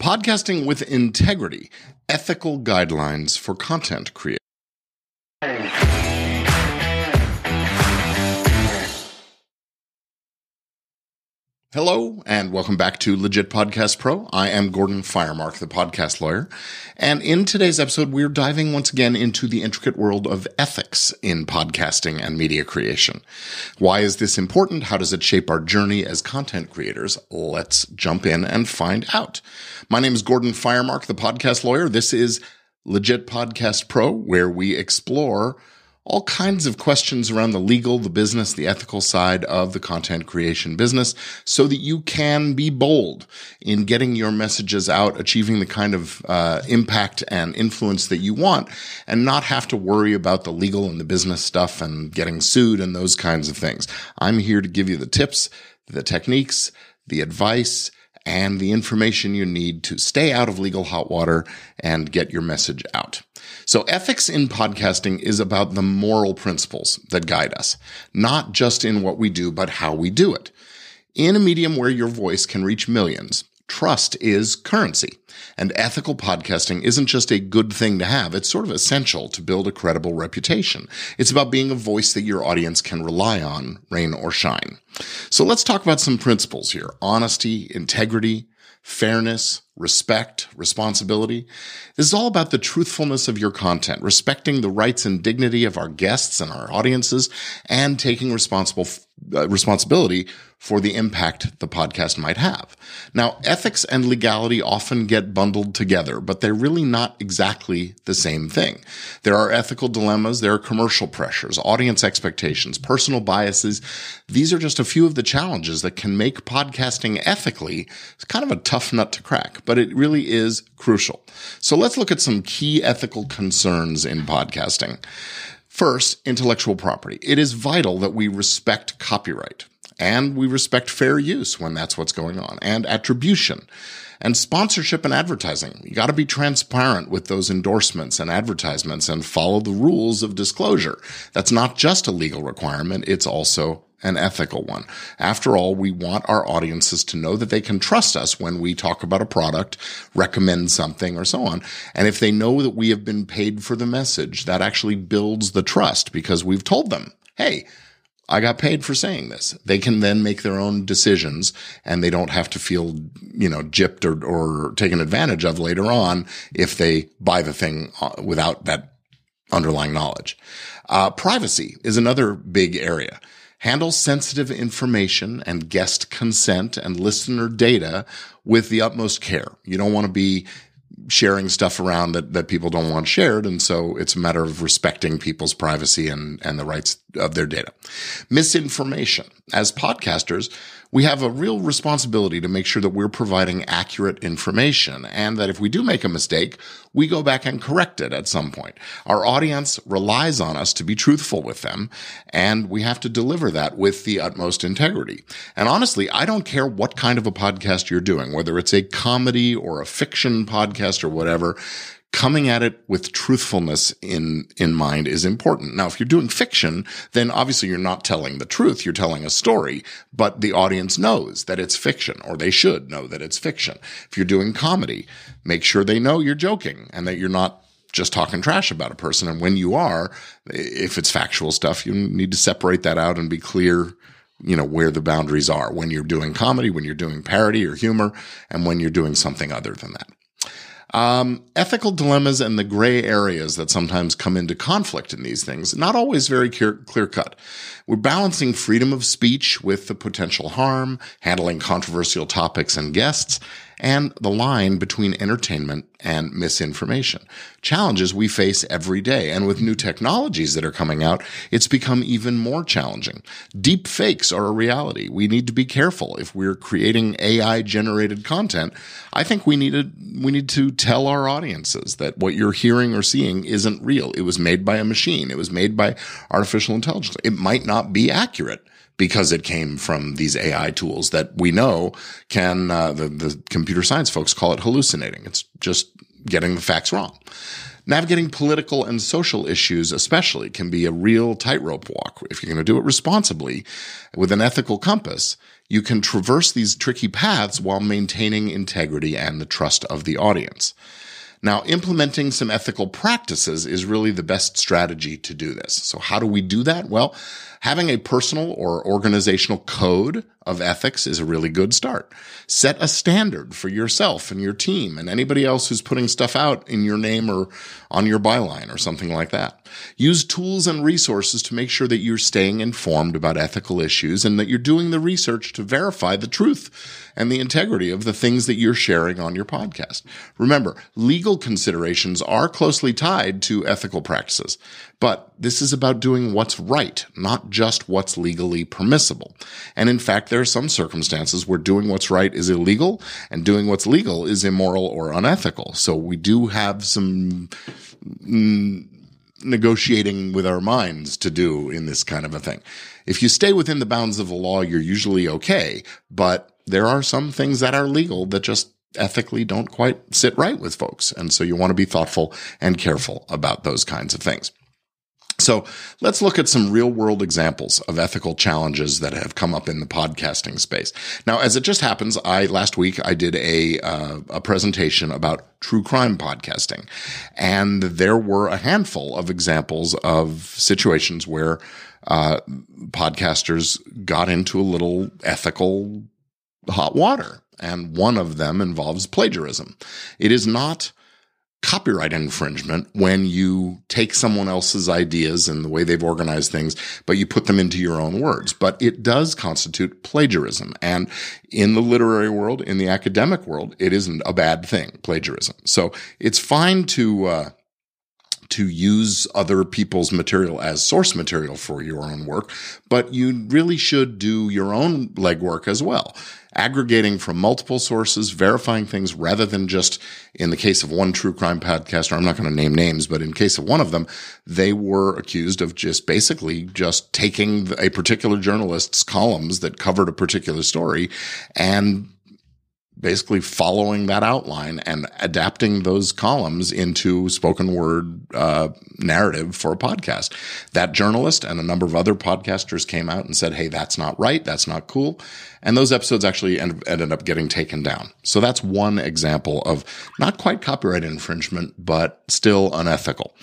Podcasting with Integrity Ethical Guidelines for Content Creation. Hello, and welcome back to Legit Podcast Pro. I am Gordon Firemark, the podcast lawyer. And in today's episode, we're diving once again into the intricate world of ethics in podcasting and media creation. Why is this important? How does it shape our journey as content creators? Let's jump in and find out. My name is Gordon Firemark, the podcast lawyer. This is Legit Podcast Pro, where we explore all kinds of questions around the legal, the business, the ethical side of the content creation business so that you can be bold in getting your messages out, achieving the kind of uh, impact and influence that you want and not have to worry about the legal and the business stuff and getting sued and those kinds of things. I'm here to give you the tips, the techniques, the advice, and the information you need to stay out of legal hot water and get your message out. So ethics in podcasting is about the moral principles that guide us, not just in what we do, but how we do it. In a medium where your voice can reach millions, trust is currency. And ethical podcasting isn't just a good thing to have. It's sort of essential to build a credible reputation. It's about being a voice that your audience can rely on, rain or shine. So let's talk about some principles here. Honesty, integrity, fairness, respect, responsibility. This is all about the truthfulness of your content, respecting the rights and dignity of our guests and our audiences, and taking responsible uh, responsibility for the impact the podcast might have. Now, ethics and legality often get bundled together, but they're really not exactly the same thing. There are ethical dilemmas, there are commercial pressures, audience expectations, personal biases. These are just a few of the challenges that can make podcasting ethically it's kind of a tough nut to crack, but it really is crucial. So let's look at some key ethical concerns in podcasting. First, intellectual property. It is vital that we respect copyright and we respect fair use when that's what's going on and attribution and sponsorship and advertising. You got to be transparent with those endorsements and advertisements and follow the rules of disclosure. That's not just a legal requirement. It's also an ethical one. After all, we want our audiences to know that they can trust us when we talk about a product, recommend something, or so on. And if they know that we have been paid for the message, that actually builds the trust because we've told them, hey, I got paid for saying this. They can then make their own decisions and they don't have to feel, you know, gypped or, or taken advantage of later on if they buy the thing uh, without that underlying knowledge. Uh, privacy is another big area. Handle sensitive information and guest consent and listener data with the utmost care. You don't want to be sharing stuff around that, that people don't want shared. And so it's a matter of respecting people's privacy and, and the rights of their data. Misinformation. As podcasters, we have a real responsibility to make sure that we're providing accurate information and that if we do make a mistake, we go back and correct it at some point. Our audience relies on us to be truthful with them and we have to deliver that with the utmost integrity. And honestly, I don't care what kind of a podcast you're doing, whether it's a comedy or a fiction podcast or whatever coming at it with truthfulness in, in mind is important. Now, if you're doing fiction, then obviously you're not telling the truth. You're telling a story, but the audience knows that it's fiction or they should know that it's fiction. If you're doing comedy, make sure they know you're joking and that you're not just talking trash about a person. And when you are, if it's factual stuff, you need to separate that out and be clear you know, where the boundaries are when you're doing comedy, when you're doing parody or humor, and when you're doing something other than that. Um, ethical dilemmas and the gray areas that sometimes come into conflict in these things, not always very clear, cut. We're balancing freedom of speech with the potential harm, handling controversial topics and guests, and the line between entertainment and misinformation. Challenges we face every day. And with new technologies that are coming out, it's become even more challenging. Deep fakes are a reality. We need to be careful. If we're creating AI generated content, I think we need to, we need to tell our audiences that what you're hearing or seeing isn't real. It was made by a machine. It was made by artificial intelligence. It might not be accurate because it came from these AI tools that we know can, uh, the, the computer science folks call it hallucinating. It's just getting the facts wrong. Navigating political and social issues, especially, can be a real tightrope walk. If you're going to do it responsibly with an ethical compass, you can traverse these tricky paths while maintaining integrity and the trust of the audience. Now, implementing some ethical practices is really the best strategy to do this. So how do we do that? Well, having a personal or organizational code of ethics is a really good start. Set a standard for yourself and your team and anybody else who's putting stuff out in your name or on your byline or something like that. Use tools and resources to make sure that you're staying informed about ethical issues and that you're doing the research to verify the truth and the integrity of the things that you're sharing on your podcast. Remember, legal considerations are closely tied to ethical practices, but this is about doing what's right, not just what's legally permissible. And in fact, there are some circumstances where doing what's right is illegal and doing what's legal is immoral or unethical. So we do have some negotiating with our minds to do in this kind of a thing. If you stay within the bounds of the law, you're usually okay, but there are some things that are legal that just ethically don't quite sit right with folks. And so you want to be thoughtful and careful about those kinds of things. So let's look at some real world examples of ethical challenges that have come up in the podcasting space. Now, as it just happens, I last week I did a uh, a presentation about true crime podcasting, and there were a handful of examples of situations where uh, podcasters got into a little ethical hot water, and one of them involves plagiarism. It is not copyright infringement when you take someone else's ideas and the way they've organized things, but you put them into your own words. But it does constitute plagiarism. And in the literary world, in the academic world, it isn't a bad thing, plagiarism. So it's fine to, uh, to use other people's material as source material for your own work, but you really should do your own legwork as well aggregating from multiple sources, verifying things rather than just in the case of one true crime podcaster, I'm not going to name names, but in case of one of them, they were accused of just basically just taking a particular journalist's columns that covered a particular story and basically following that outline and adapting those columns into spoken word uh, narrative for a podcast. That journalist and a number of other podcasters came out and said, "Hey, that's not right. That's not cool." And those episodes actually end, ended up getting taken down. So that's one example of not quite copyright infringement, but still unethical.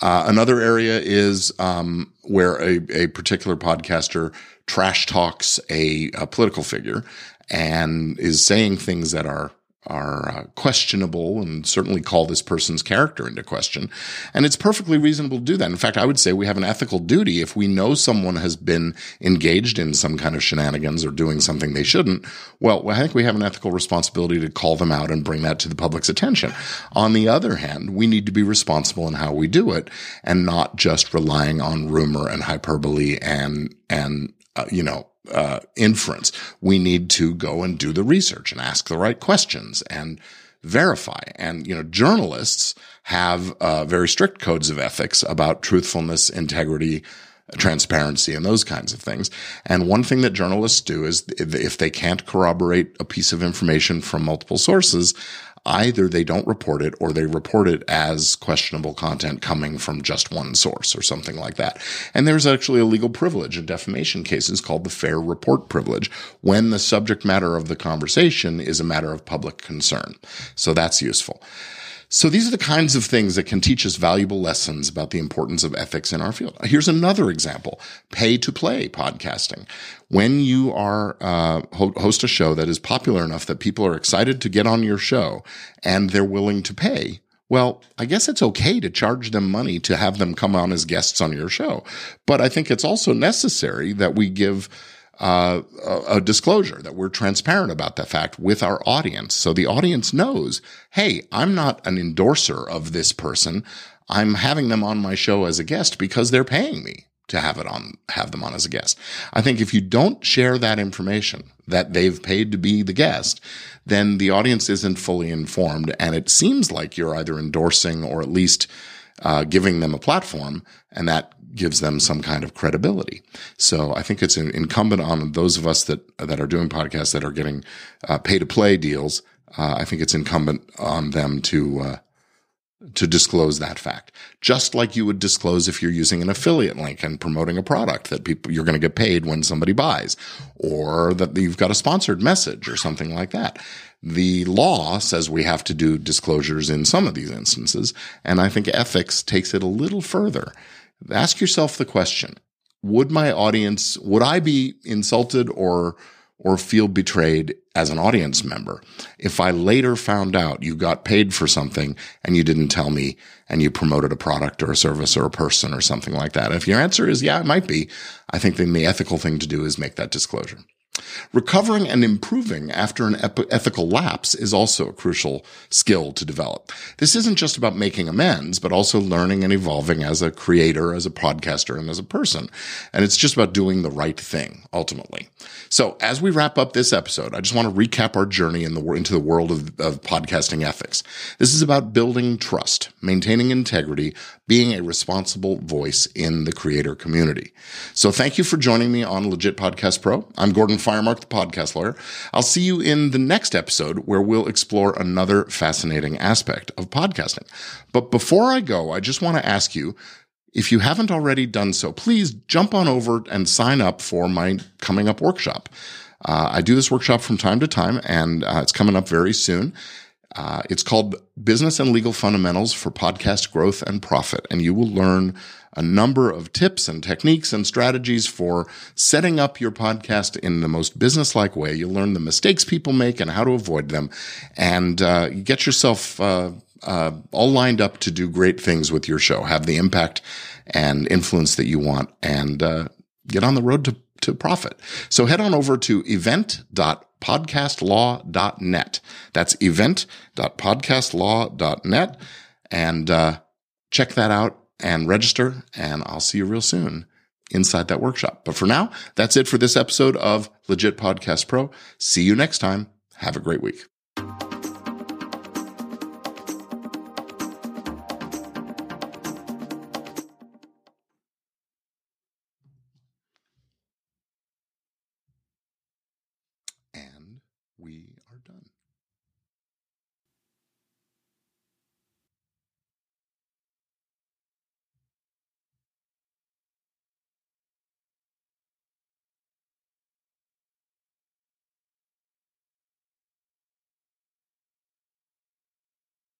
Uh, another area is um, where a, a particular podcaster trash talks a, a political figure and is saying things that are are uh, questionable and certainly call this person's character into question. And it's perfectly reasonable to do that. In fact, I would say we have an ethical duty if we know someone has been engaged in some kind of shenanigans or doing something they shouldn't. Well, I think we have an ethical responsibility to call them out and bring that to the public's attention. On the other hand, we need to be responsible in how we do it and not just relying on rumor and hyperbole and, and, uh, you know, uh, inference. We need to go and do the research and ask the right questions and verify. And, you know, journalists have uh, very strict codes of ethics about truthfulness, integrity, transparency and those kinds of things. And one thing that journalists do is if they can't corroborate a piece of information from multiple sources, either they don't report it or they report it as questionable content coming from just one source or something like that. And there's actually a legal privilege in defamation cases called the fair report privilege when the subject matter of the conversation is a matter of public concern. So that's useful. So these are the kinds of things that can teach us valuable lessons about the importance of ethics in our field. Here's another example: pay to play podcasting. When you are uh, host a show that is popular enough that people are excited to get on your show and they're willing to pay, well, I guess it's okay to charge them money to have them come on as guests on your show. But I think it's also necessary that we give uh, a, disclosure that we're transparent about that fact with our audience. So the audience knows, hey, I'm not an endorser of this person. I'm having them on my show as a guest because they're paying me to have it on, have them on as a guest. I think if you don't share that information that they've paid to be the guest, then the audience isn't fully informed. And it seems like you're either endorsing or at least uh, giving them a platform. And that gives them some kind of credibility. So I think it's incumbent on those of us that that are doing podcasts that are getting uh, pay to play deals. Uh, I think it's incumbent on them to uh, to disclose that fact, just like you would disclose if you're using an affiliate link and promoting a product that people you're going to get paid when somebody buys, or that you've got a sponsored message or something like that. The law says we have to do disclosures in some of these instances, and I think ethics takes it a little further. Ask yourself the question: Would my audience, would I be insulted or or feel betrayed as an audience member if I later found out you got paid for something and you didn't tell me and you promoted a product or a service or a person or something like that. if your answer is yeah, it might be, I think then the ethical thing to do is make that disclosure. Recovering and improving after an ep- ethical lapse is also a crucial skill to develop. This isn't just about making amends, but also learning and evolving as a creator, as a podcaster, and as a person. And it's just about doing the right thing, ultimately. So as we wrap up this episode, I just want to recap our journey in the, into the world of, of podcasting ethics. This is about building trust, maintaining integrity, being a responsible voice in the creator community. So thank you for joining me on Legit Podcast Pro. I'm Gordon Firemark, the podcast lawyer. I'll see you in the next episode where we'll explore another fascinating aspect of podcasting. But before I go, I just want to ask you, if you haven't already done so, please jump on over and sign up for my coming up workshop. Uh, I do this workshop from time to time and uh, it's coming up very soon. Uh, it's called Business and Legal Fundamentals for Podcast Growth and Profit. And you will learn a number of tips and techniques and strategies for setting up your podcast in the most business-like way. You'll learn the mistakes people make and how to avoid them and uh, get yourself uh, uh, all lined up to do great things with your show, have the impact and influence that you want and uh, get on the road to to profit. So head on over to event.podcastlaw.net. That's event.podcastlaw.net and uh, check that out and register. And I'll see you real soon inside that workshop. But for now, that's it for this episode of Legit Podcast Pro. See you next time. Have a great week. We are done.